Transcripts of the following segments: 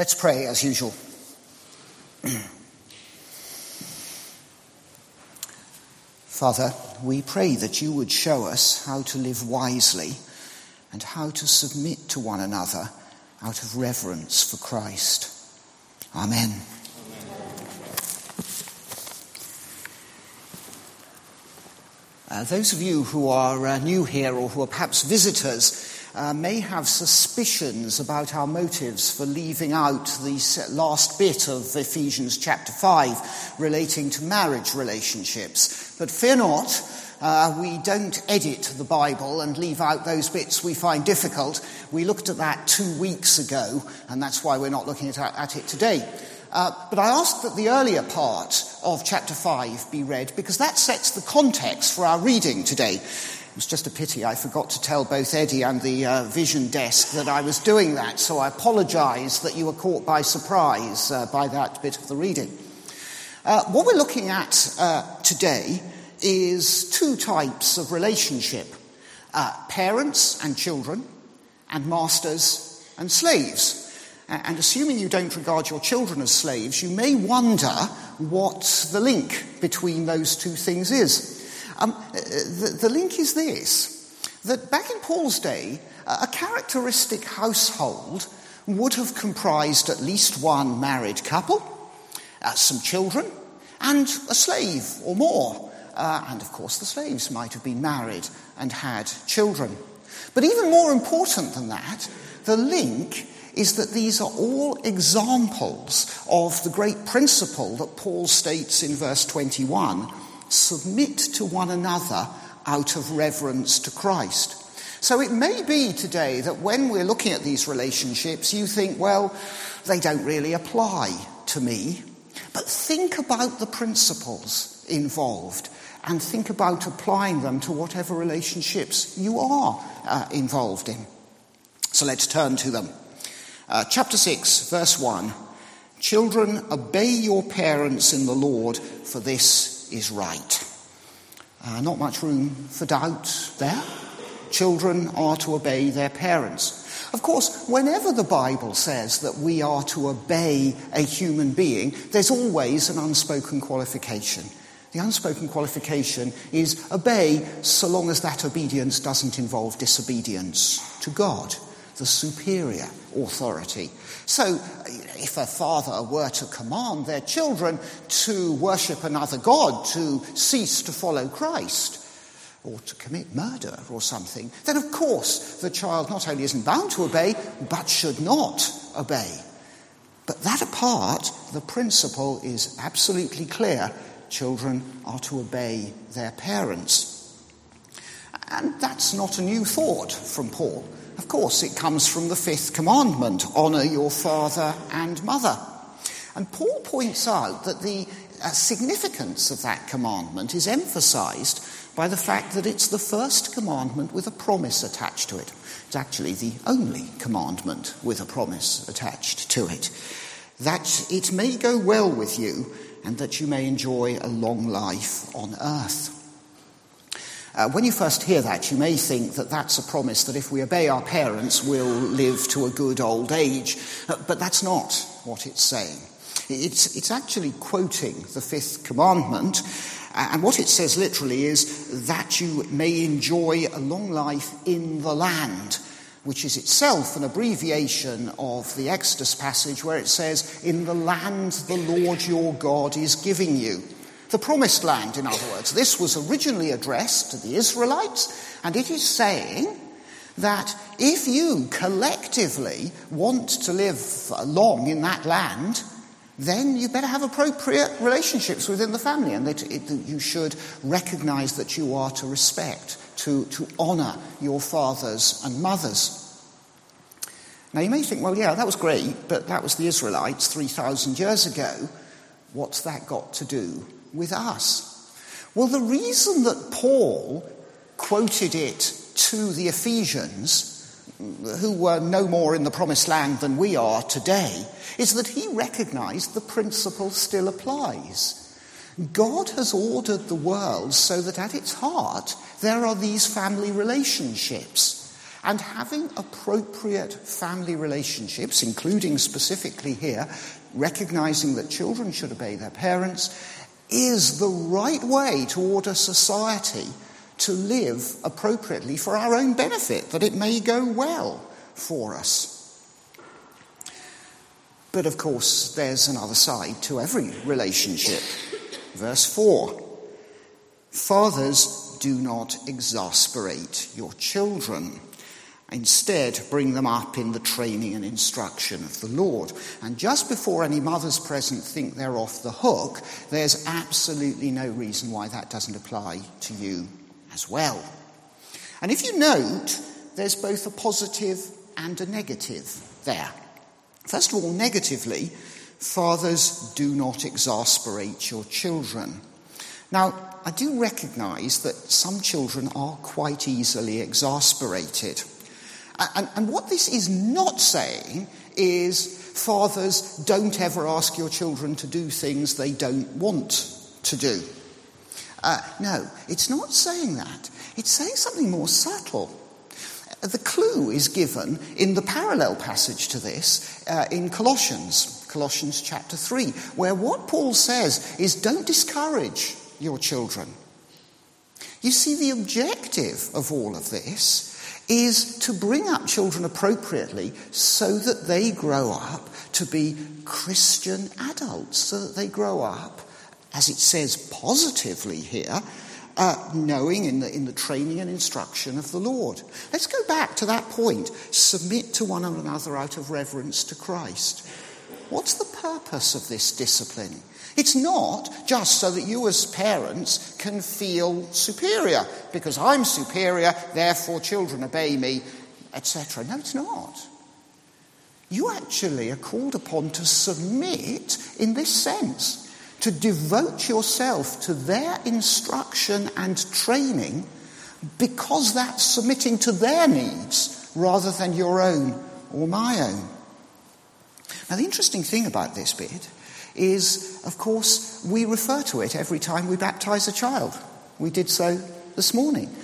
Let's pray as usual. Father, we pray that you would show us how to live wisely and how to submit to one another out of reverence for Christ. Amen. Uh, those of you who are uh, new here or who are perhaps visitors uh, may have suspicions about our motives for leaving out the last bit of Ephesians chapter 5 relating to marriage relationships. But fear not, uh, we don't edit the Bible and leave out those bits we find difficult. We looked at that two weeks ago, and that's why we're not looking at, at it today. Uh, but I ask that the earlier part of chapter 5 be read because that sets the context for our reading today. It was just a pity I forgot to tell both Eddie and the uh, vision desk that I was doing that, so I apologize that you were caught by surprise uh, by that bit of the reading. Uh, what we're looking at uh, today is two types of relationship uh, parents and children, and masters and slaves. And assuming you don't regard your children as slaves, you may wonder what the link between those two things is. Um, the, the link is this that back in Paul's day, a characteristic household would have comprised at least one married couple, uh, some children, and a slave or more. Uh, and of course, the slaves might have been married and had children. But even more important than that, the link is that these are all examples of the great principle that Paul states in verse 21 submit to one another out of reverence to Christ. So it may be today that when we're looking at these relationships, you think, well, they don't really apply to me. But think about the principles involved and think about applying them to whatever relationships you are uh, involved in. So let's turn to them. Uh, chapter 6, verse 1 Children, obey your parents in the Lord, for this is right. Uh, not much room for doubt there. Children are to obey their parents. Of course, whenever the Bible says that we are to obey a human being, there's always an unspoken qualification. The unspoken qualification is obey so long as that obedience doesn't involve disobedience to God the superior authority. So, if a father were to command their children to worship another God, to cease to follow Christ, or to commit murder or something, then of course the child not only isn't bound to obey, but should not obey. But that apart, the principle is absolutely clear. Children are to obey their parents. And that's not a new thought from Paul. Of course, it comes from the fifth commandment honour your father and mother. And Paul points out that the uh, significance of that commandment is emphasized by the fact that it's the first commandment with a promise attached to it. It's actually the only commandment with a promise attached to it. That it may go well with you and that you may enjoy a long life on earth. Uh, when you first hear that, you may think that that's a promise that if we obey our parents, we'll live to a good old age. Uh, but that's not what it's saying. It's, it's actually quoting the fifth commandment. And what it says literally is that you may enjoy a long life in the land, which is itself an abbreviation of the Exodus passage where it says, In the land the Lord your God is giving you. The promised land, in other words. This was originally addressed to the Israelites, and it is saying that if you collectively want to live long in that land, then you better have appropriate relationships within the family, and that, it, that you should recognize that you are to respect, to, to honor your fathers and mothers. Now, you may think, well, yeah, that was great, but that was the Israelites 3,000 years ago. What's that got to do with us? Well, the reason that Paul quoted it to the Ephesians, who were no more in the promised land than we are today, is that he recognized the principle still applies. God has ordered the world so that at its heart there are these family relationships. And having appropriate family relationships, including specifically here, recognizing that children should obey their parents, is the right way toward a society to live appropriately for our own benefit, that it may go well for us. But of course, there's another side to every relationship. Verse 4 Fathers, do not exasperate your children. Instead, bring them up in the training and instruction of the Lord. And just before any mothers present think they're off the hook, there's absolutely no reason why that doesn't apply to you as well. And if you note, there's both a positive and a negative there. First of all, negatively, fathers do not exasperate your children. Now, I do recognize that some children are quite easily exasperated. And, and, what this is not saying is fathers don't ever ask your children to do things they don't want to do. Uh, no, it's not saying that. It's saying something more subtle. The clue is given in the parallel passage to this uh, in Colossians, Colossians chapter 3, where what Paul says is don't discourage your children. You see, the objective of all of this is to bring up children appropriately so that they grow up to be Christian adults, so that they grow up, as it says positively here, uh, knowing in the, in the training and instruction of the Lord. Let's go back to that point. Submit to one another out of reverence to Christ. What's the purpose of this discipline? It's not just so that you as parents can feel superior, because I'm superior, therefore children obey me, etc. No, it's not. You actually are called upon to submit in this sense to devote yourself to their instruction and training because that's submitting to their needs rather than your own or my own. Now, the interesting thing about this bit is, of course, we refer to it every time we baptize a child. We did so this morning.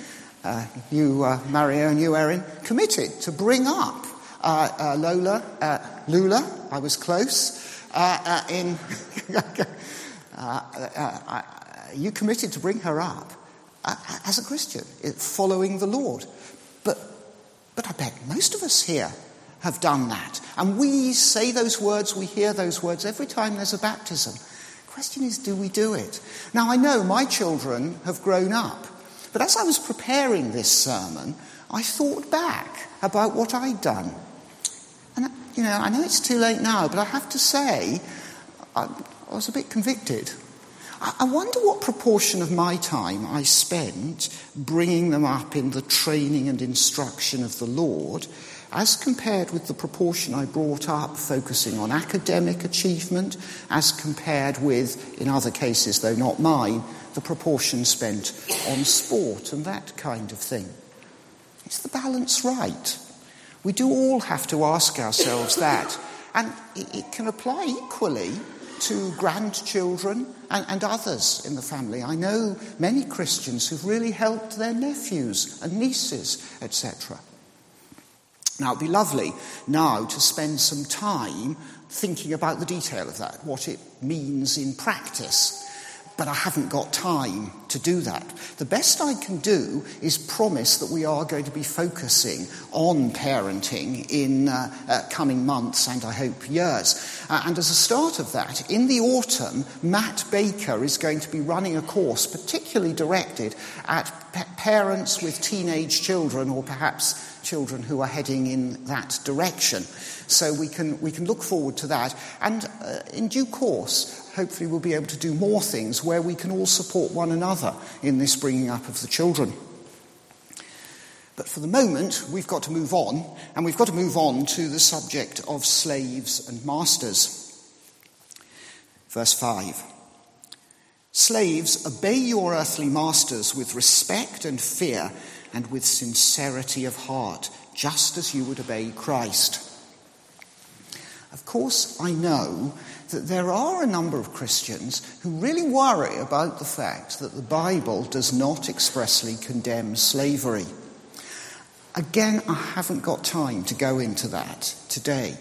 Uh, you, uh, Mario, and you, Erin, committed to bring up uh, uh Lola, uh, Lula, I was close, uh, in you committed to bring her up as a Christian, following the Lord. But, but I bet most of us here have done that. And we say those words, we hear those words every time there's a baptism. The question is, do we do it? Now, I know my children have grown up, but as I was preparing this sermon, I thought back about what I'd done. And, you know, I know it's too late now, but I have to say, I, I was a bit convicted. I wonder what proportion of my time I spent bringing them up in the training and instruction of the Lord as compared with the proportion I brought up focusing on academic achievement, as compared with, in other cases, though not mine, the proportion spent on sport and that kind of thing. Is the balance right? We do all have to ask ourselves that. And it can apply equally to grandchildren and, and, others in the family. I know many Christians who've really helped their nephews and nieces, etc. Now, it'd be lovely now to spend some time thinking about the detail of that, what it means in practice. But I haven't got time to do that. The best I can do is promise that we are going to be focusing on parenting in uh, uh, coming months and I hope years. Uh, and as a start of that, in the autumn, Matt Baker is going to be running a course particularly directed at parents with teenage children or perhaps children who are heading in that direction. So we can, we can look forward to that. And uh, in due course, hopefully we'll be able to do more things where we can all support one another in this bringing up of the children. But for the moment, we've got to move on, and we've got to move on to the subject of slaves and masters. Verse 5 Slaves, obey your earthly masters with respect and fear and with sincerity of heart, just as you would obey Christ. Of course, I know that there are a number of Christians who really worry about the fact that the Bible does not expressly condemn slavery. Again, I haven't got time to go into that today.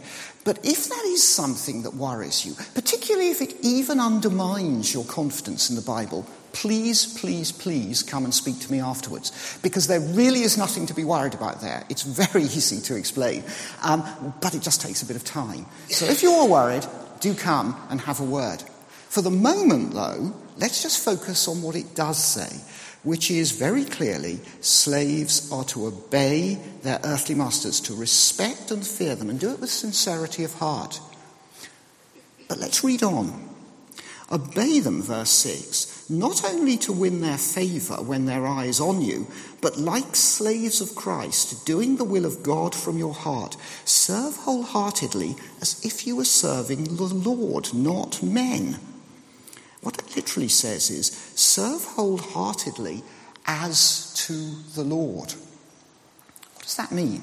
But if that is something that worries you, particularly if it even undermines your confidence in the Bible, please, please, please come and speak to me afterwards. Because there really is nothing to be worried about there. It's very easy to explain, um, but it just takes a bit of time. So if you are worried, do come and have a word. For the moment, though, let's just focus on what it does say which is very clearly slaves are to obey their earthly masters, to respect and fear them, and do it with sincerity of heart. But let's read on. Obey them, verse 6, not only to win their favour when their eye is on you, but like slaves of Christ, doing the will of God from your heart, serve wholeheartedly as if you were serving the Lord, not men what it literally says is serve wholeheartedly as to the Lord. What does that mean?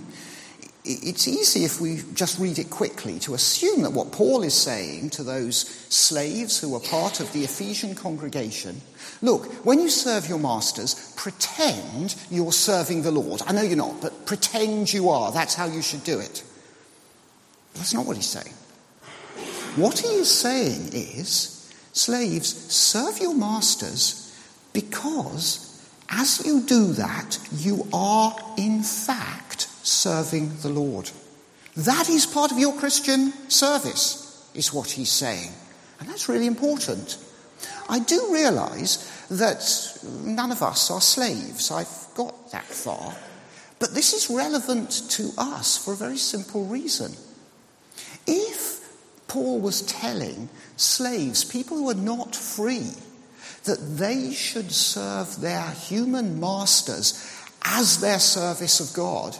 It's easy if we just read it quickly to assume that what Paul is saying to those slaves who are part of the Ephesian congregation look, when you serve your masters, pretend you're serving the Lord. I know you're not, but pretend you are. That's how you should do it. That's not what he's saying. What he is saying is Slaves, serve your masters because as you do that, you are in fact serving the Lord. That is part of your Christian service, is what he's saying. And that's really important. I do realize that none of us are slaves. I've got that far. But this is relevant to us for a very simple reason. If Paul was telling slaves, people who are not free, that they should serve their human masters as their service of God,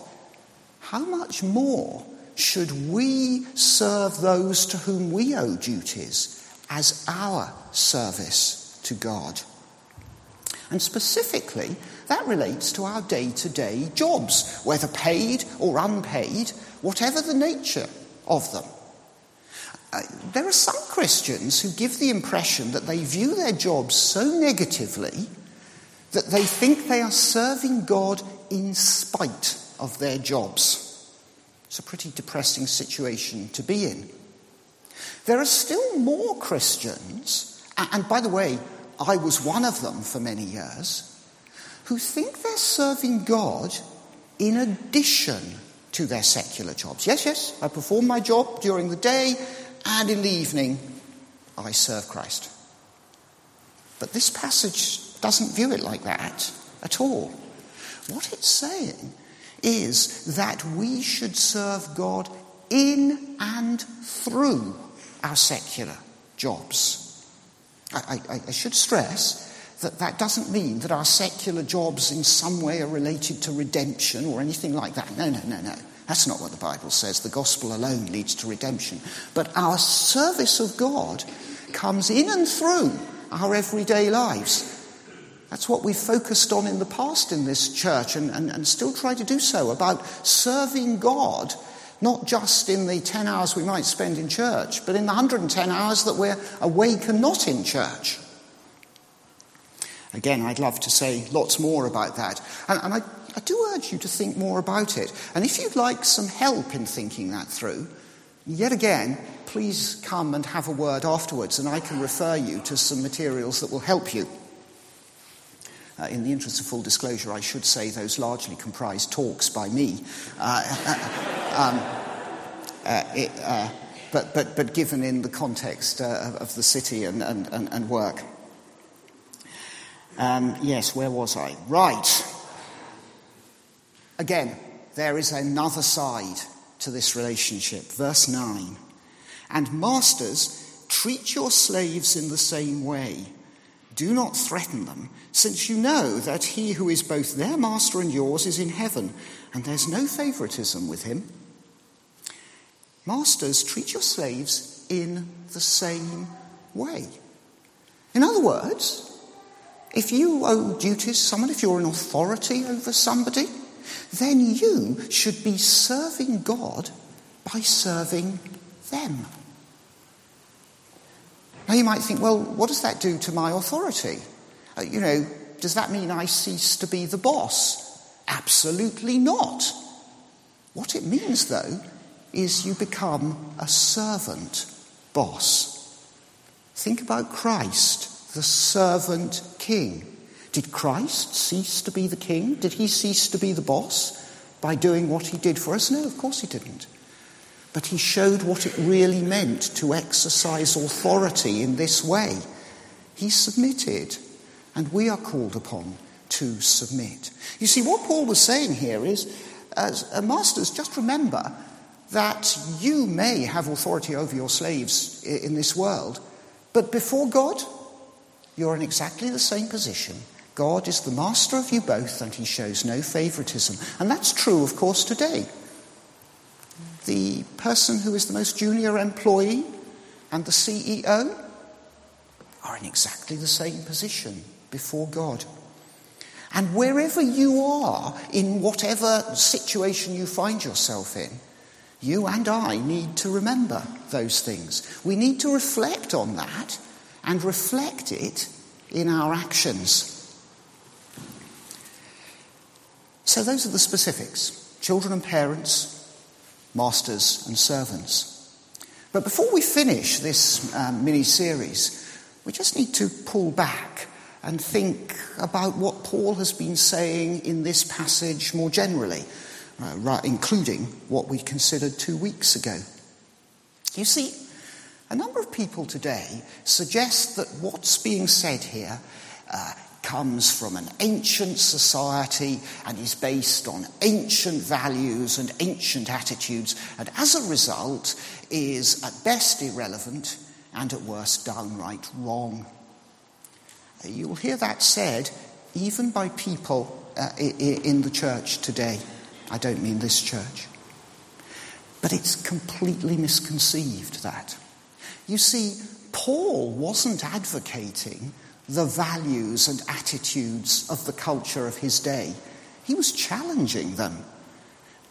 how much more should we serve those to whom we owe duties as our service to God? And specifically, that relates to our day to day jobs, whether paid or unpaid, whatever the nature of them. Uh, there are some Christians who give the impression that they view their jobs so negatively that they think they are serving God in spite of their jobs. It's a pretty depressing situation to be in. There are still more Christians, and by the way, I was one of them for many years, who think they're serving God in addition to their secular jobs. Yes, yes, I perform my job during the day, and in the evening, I serve Christ. But this passage doesn't view it like that at all. What it's saying is that we should serve God in and through our secular jobs. I, I, I, should stress that that doesn't mean that our secular jobs in some way are related to redemption or anything like that. No, no, no, no. That's not what the Bible says. The gospel alone leads to redemption. But our service of God comes in and through our everyday lives. That's what we've focused on in the past in this church and, and, and still try to do so about serving God, not just in the 10 hours we might spend in church, but in the 110 hours that we're awake and not in church. Again, I'd love to say lots more about that. And, and I I do urge you to think more about it. And if you'd like some help in thinking that through, yet again, please come and have a word afterwards, and I can refer you to some materials that will help you. Uh, in the interest of full disclosure, I should say those largely comprise talks by me. Uh, um, uh, it, uh, but, but, but given in the context of the city and, and, and, and work. Um, yes, where was I? Right. Again, there is another side to this relationship. Verse 9. And masters, treat your slaves in the same way. Do not threaten them, since you know that he who is both their master and yours is in heaven, and there's no favoritism with him. Masters, treat your slaves in the same way. In other words, if you owe duties to someone, if you're an authority over somebody, then you should be serving God by serving them. Now you might think, well, what does that do to my authority? Uh, you know, does that mean I cease to be the boss? Absolutely not. What it means, though, is you become a servant boss. Think about Christ, the servant king. Did Christ cease to be the king? Did he cease to be the boss by doing what he did for us? No, of course he didn't. But he showed what it really meant to exercise authority in this way. He submitted, and we are called upon to submit. You see, what Paul was saying here is, as masters, just remember that you may have authority over your slaves in this world, but before God, you're in exactly the same position. God is the master of you both, and he shows no favoritism. And that's true, of course, today. The person who is the most junior employee and the CEO are in exactly the same position before God. And wherever you are, in whatever situation you find yourself in, you and I need to remember those things. We need to reflect on that and reflect it in our actions. So, those are the specifics children and parents, masters and servants. But before we finish this um, mini series, we just need to pull back and think about what Paul has been saying in this passage more generally uh, including what we considered two weeks ago. You see, a number of people today suggest that what's being said here uh, comes from an ancient society and is based on ancient values and ancient attitudes, and as a result is at best irrelevant and at worst downright wrong. You'll hear that said even by people uh, in the church today. I don't mean this church. But it's completely misconceived that. You see, Paul wasn't advocating the values and attitudes of the culture of his day, he was challenging them.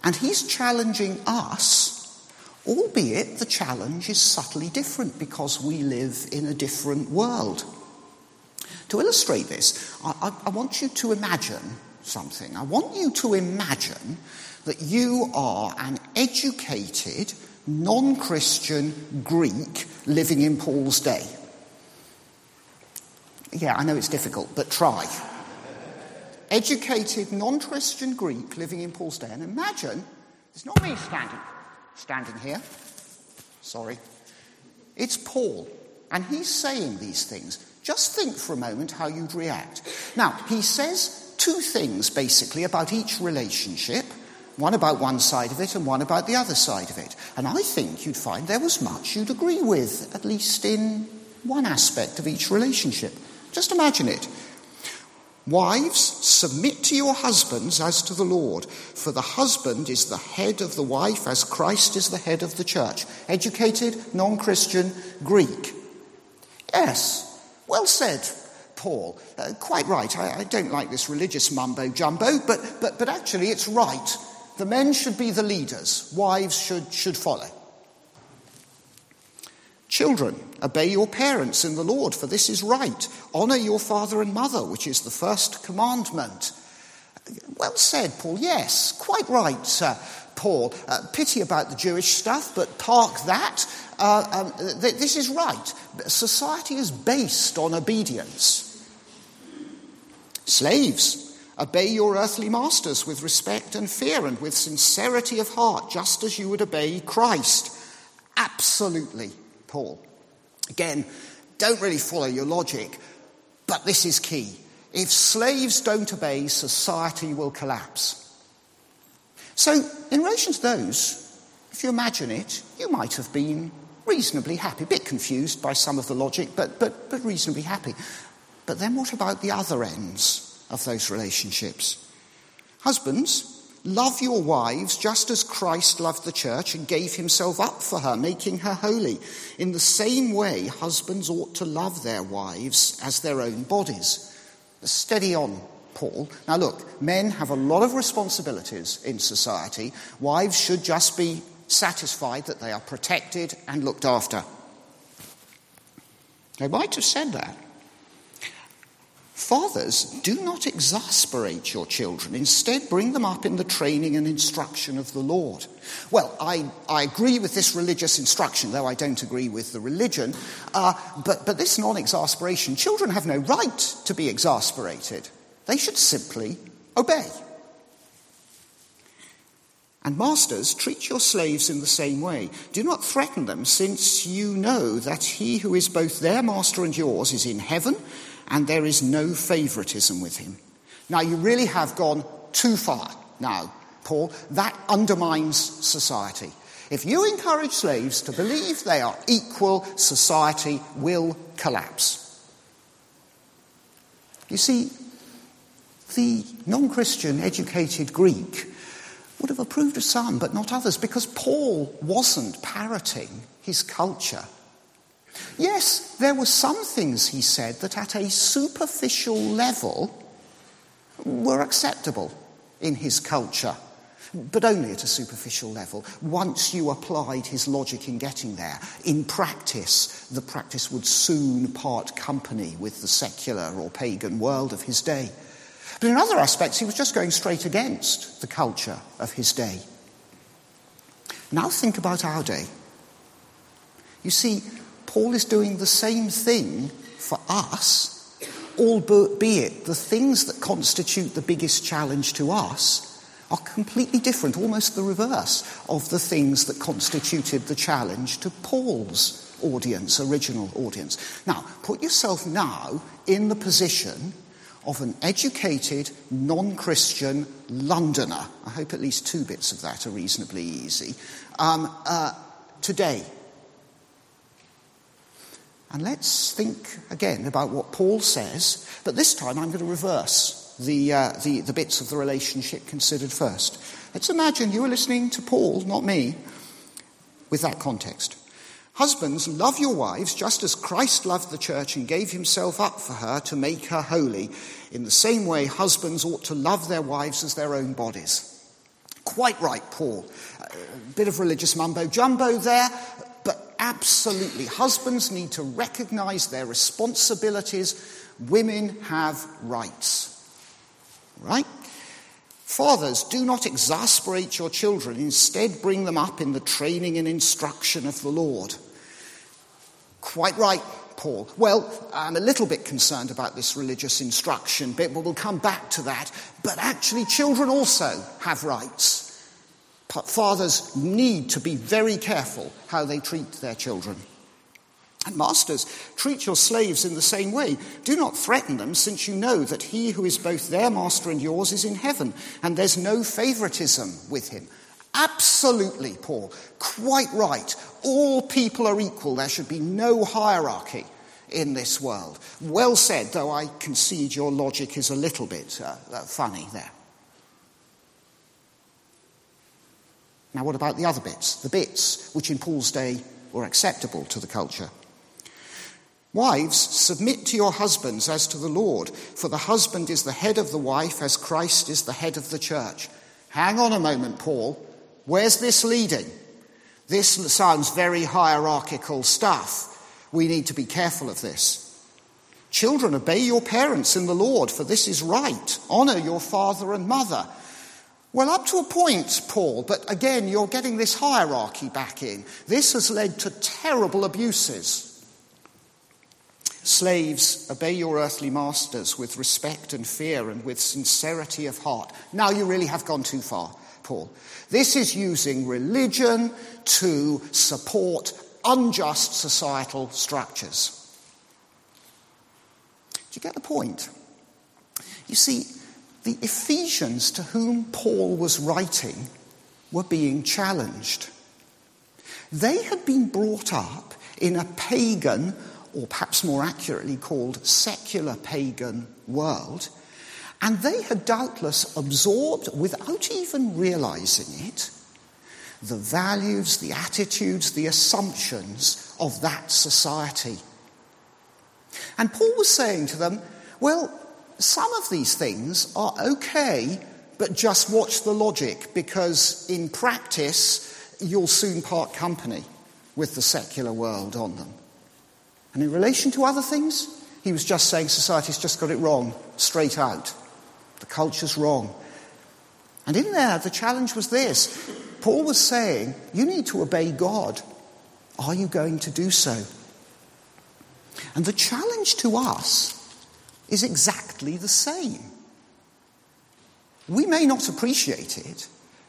And he's challenging us, albeit the challenge is subtly different because we live in a different world. To illustrate this, I, I, I want you to imagine something. I want you to imagine that you are an educated, non Christian Greek living in Paul's day. Yeah, I know it's difficult, but try. educated, non Christian Greek living in Paul's day. And imagine, it's not me standing, standing here. Sorry. It's Paul. And he's saying these things. Just think for a moment how you'd react. Now, he says two things basically about each relationship one about one side of it and one about the other side of it. And I think you'd find there was much you'd agree with, at least in one aspect of each relationship. Just imagine it. Wives, submit to your husbands as to the Lord, for the husband is the head of the wife as Christ is the head of the church. Educated, non Christian, Greek. Yes, well said. Paul. Uh, quite right. I, I, don't like this religious mumbo jumbo, but, but, but actually it's right. The men should be the leaders, wives should, should follow. Children, obey your parents in the Lord, for this is right. Honour your father and mother, which is the first commandment. Well said, Paul. Yes, quite right, uh, Paul. Uh, pity about the Jewish stuff, but park that. Uh, um, th- this is right. Society is based on obedience. Slaves, obey your earthly masters with respect and fear and with sincerity of heart, just as you would obey Christ. Absolutely, Paul. Again, don't really follow your logic, but this is key. If slaves don't obey, society will collapse. So, in relation to those, if you imagine it, you might have been reasonably happy, a bit confused by some of the logic, but, but, but reasonably happy. But then what about the other ends of those relationships? Husbands, love your wives just as Christ loved the church and gave himself up for her, making her holy. In the same way, husbands ought to love their wives as their own bodies. Steady on, Paul. Now, look, men have a lot of responsibilities in society. Wives should just be satisfied that they are protected and looked after. They might have said that. Fathers, do not exasperate your children. Instead, bring them up in the training and instruction of the Lord. Well, I, I agree with this religious instruction, though I don't agree with the religion. Uh, but, but this non exasperation, children have no right to be exasperated. They should simply obey. And masters, treat your slaves in the same way. Do not threaten them, since you know that he who is both their master and yours is in heaven, and there is no favoritism with him. Now, you really have gone too far now, Paul. That undermines society. If you encourage slaves to believe they are equal, society will collapse. You see, the non Christian educated Greek would have approved of some, but not others, because Paul wasn't parroting his culture. Yes, there were some things, he said, that at a superficial level were acceptable in his culture, but only at a superficial level. Once you applied his logic in getting there, in practice, the practice would soon part company with the secular or pagan world of his day. But in other aspects, he was just going straight against the culture of his day. Now think about our day. You see, Paul is doing the same thing for us, albeit the things that constitute the biggest challenge to us are completely different, almost the reverse of the things that constituted the challenge to Paul's audience, original audience. Now, put yourself now in the position of an educated, non Christian Londoner. I hope at least two bits of that are reasonably easy. Um, uh, today. And let's think again about what Paul says, but this time I'm going to reverse the, uh, the, the bits of the relationship considered first. Let's imagine you were listening to Paul, not me, with that context. Husbands, love your wives just as Christ loved the church and gave himself up for her to make her holy. In the same way, husbands ought to love their wives as their own bodies. Quite right, Paul. A bit of religious mumbo jumbo there, absolutely. Husbands need to recognize their responsibilities. Women have rights. Right? Fathers, do not exasperate your children. Instead, bring them up in the training and instruction of the Lord. Quite right, Paul. Well, I'm a little bit concerned about this religious instruction bit, but we'll come back to that. But actually, children also have rights. Fathers need to be very careful how they treat their children. And masters, treat your slaves in the same way. Do not threaten them, since you know that he who is both their master and yours is in heaven, and there's no favoritism with him. Absolutely, Paul. Quite right. All people are equal. There should be no hierarchy in this world. Well said, though I concede your logic is a little bit uh, uh, funny there. Now, what about the other bits? The bits which in Paul's day were acceptable to the culture. Wives, submit to your husbands as to the Lord, for the husband is the head of the wife as Christ is the head of the church. Hang on a moment, Paul. Where's this leading? This sounds very hierarchical stuff. We need to be careful of this. Children, obey your parents in the Lord, for this is right. Honor your father and mother. Well, up to a point, Paul, but again, you're getting this hierarchy back in. This has led to terrible abuses. Slaves, obey your earthly masters with respect and fear and with sincerity of heart. Now you really have gone too far, Paul. This is using religion to support unjust societal structures. Do you get the point? You see, the Ephesians to whom Paul was writing were being challenged. They had been brought up in a pagan or perhaps more accurately called secular pagan world. And they had doubtless absorbed, without even realizing it, the values, the attitudes, the assumptions of that society. And Paul was saying to them, well, some of these things are okay, but just watch the logic because in practice you'll soon part company with the secular world on them. And in relation to other things, He was just saying society's just got it wrong, straight out. The culture's wrong. And in there, the challenge was this Paul was saying, You need to obey God. Are you going to do so? And the challenge to us is exactly the same. We may not appreciate it,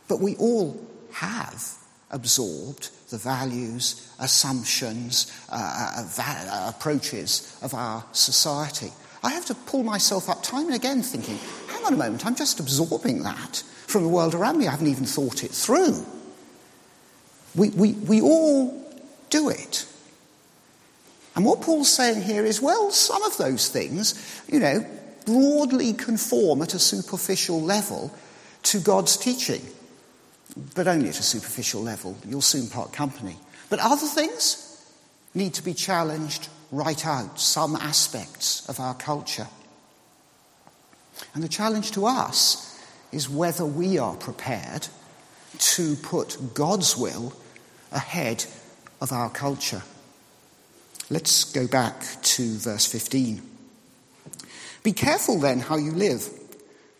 but we all have absorbed the values, assumptions, uh, uh, uh, approaches of our society. I have to pull myself up time and again thinking, hang on a moment, I'm just absorbing that from the world around me. I haven't even thought it through. We, we, we all do it. And what Paul's saying here is, well, some of those things, you know, broadly conform at a superficial level to God's teaching but only at a superficial level. You'll soon part company. But other things need to be challenged right out, some aspects of our culture. And the challenge to us is whether we are prepared to put God's will ahead of our culture. Let's go back to verse 15. Be careful then how you live,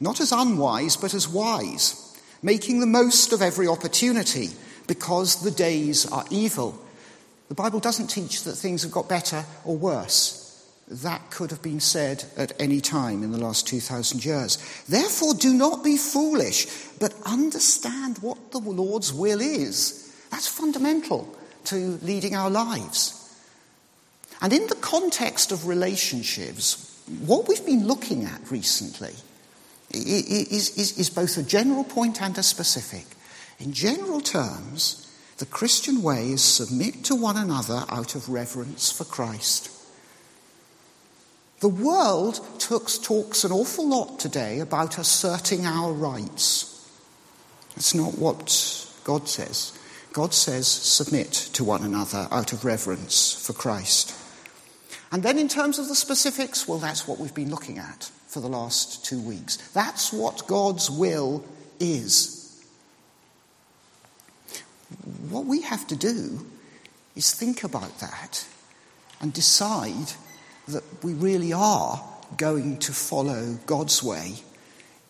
not as unwise, but as wise making the most of every opportunity because the days are evil. The Bible doesn't teach that things have got better or worse. That could have been said at any time in the last 2,000 years. Therefore, do not be foolish, but understand what the Lord's will is. That's fundamental to leading our lives. And in the context of relationships, what we've been looking at recently is, is, is both a general point and a specific. In general terms, the Christian way is submit to one another out of reverence for Christ. The world talks, talks an awful lot today about asserting our rights. That's not what God says. God says submit to one another out of reverence for Christ. And then, in terms of the specifics, well, that's what we've been looking at for the last two weeks. That's what God's will is. What we have to do is think about that and decide that we really are going to follow God's way,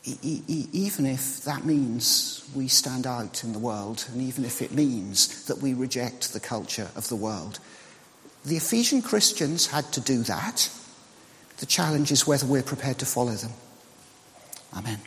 even if that means we stand out in the world and even if it means that we reject the culture of the world. The Ephesian Christians had to do that. The challenge is whether we're prepared to follow them. Amen.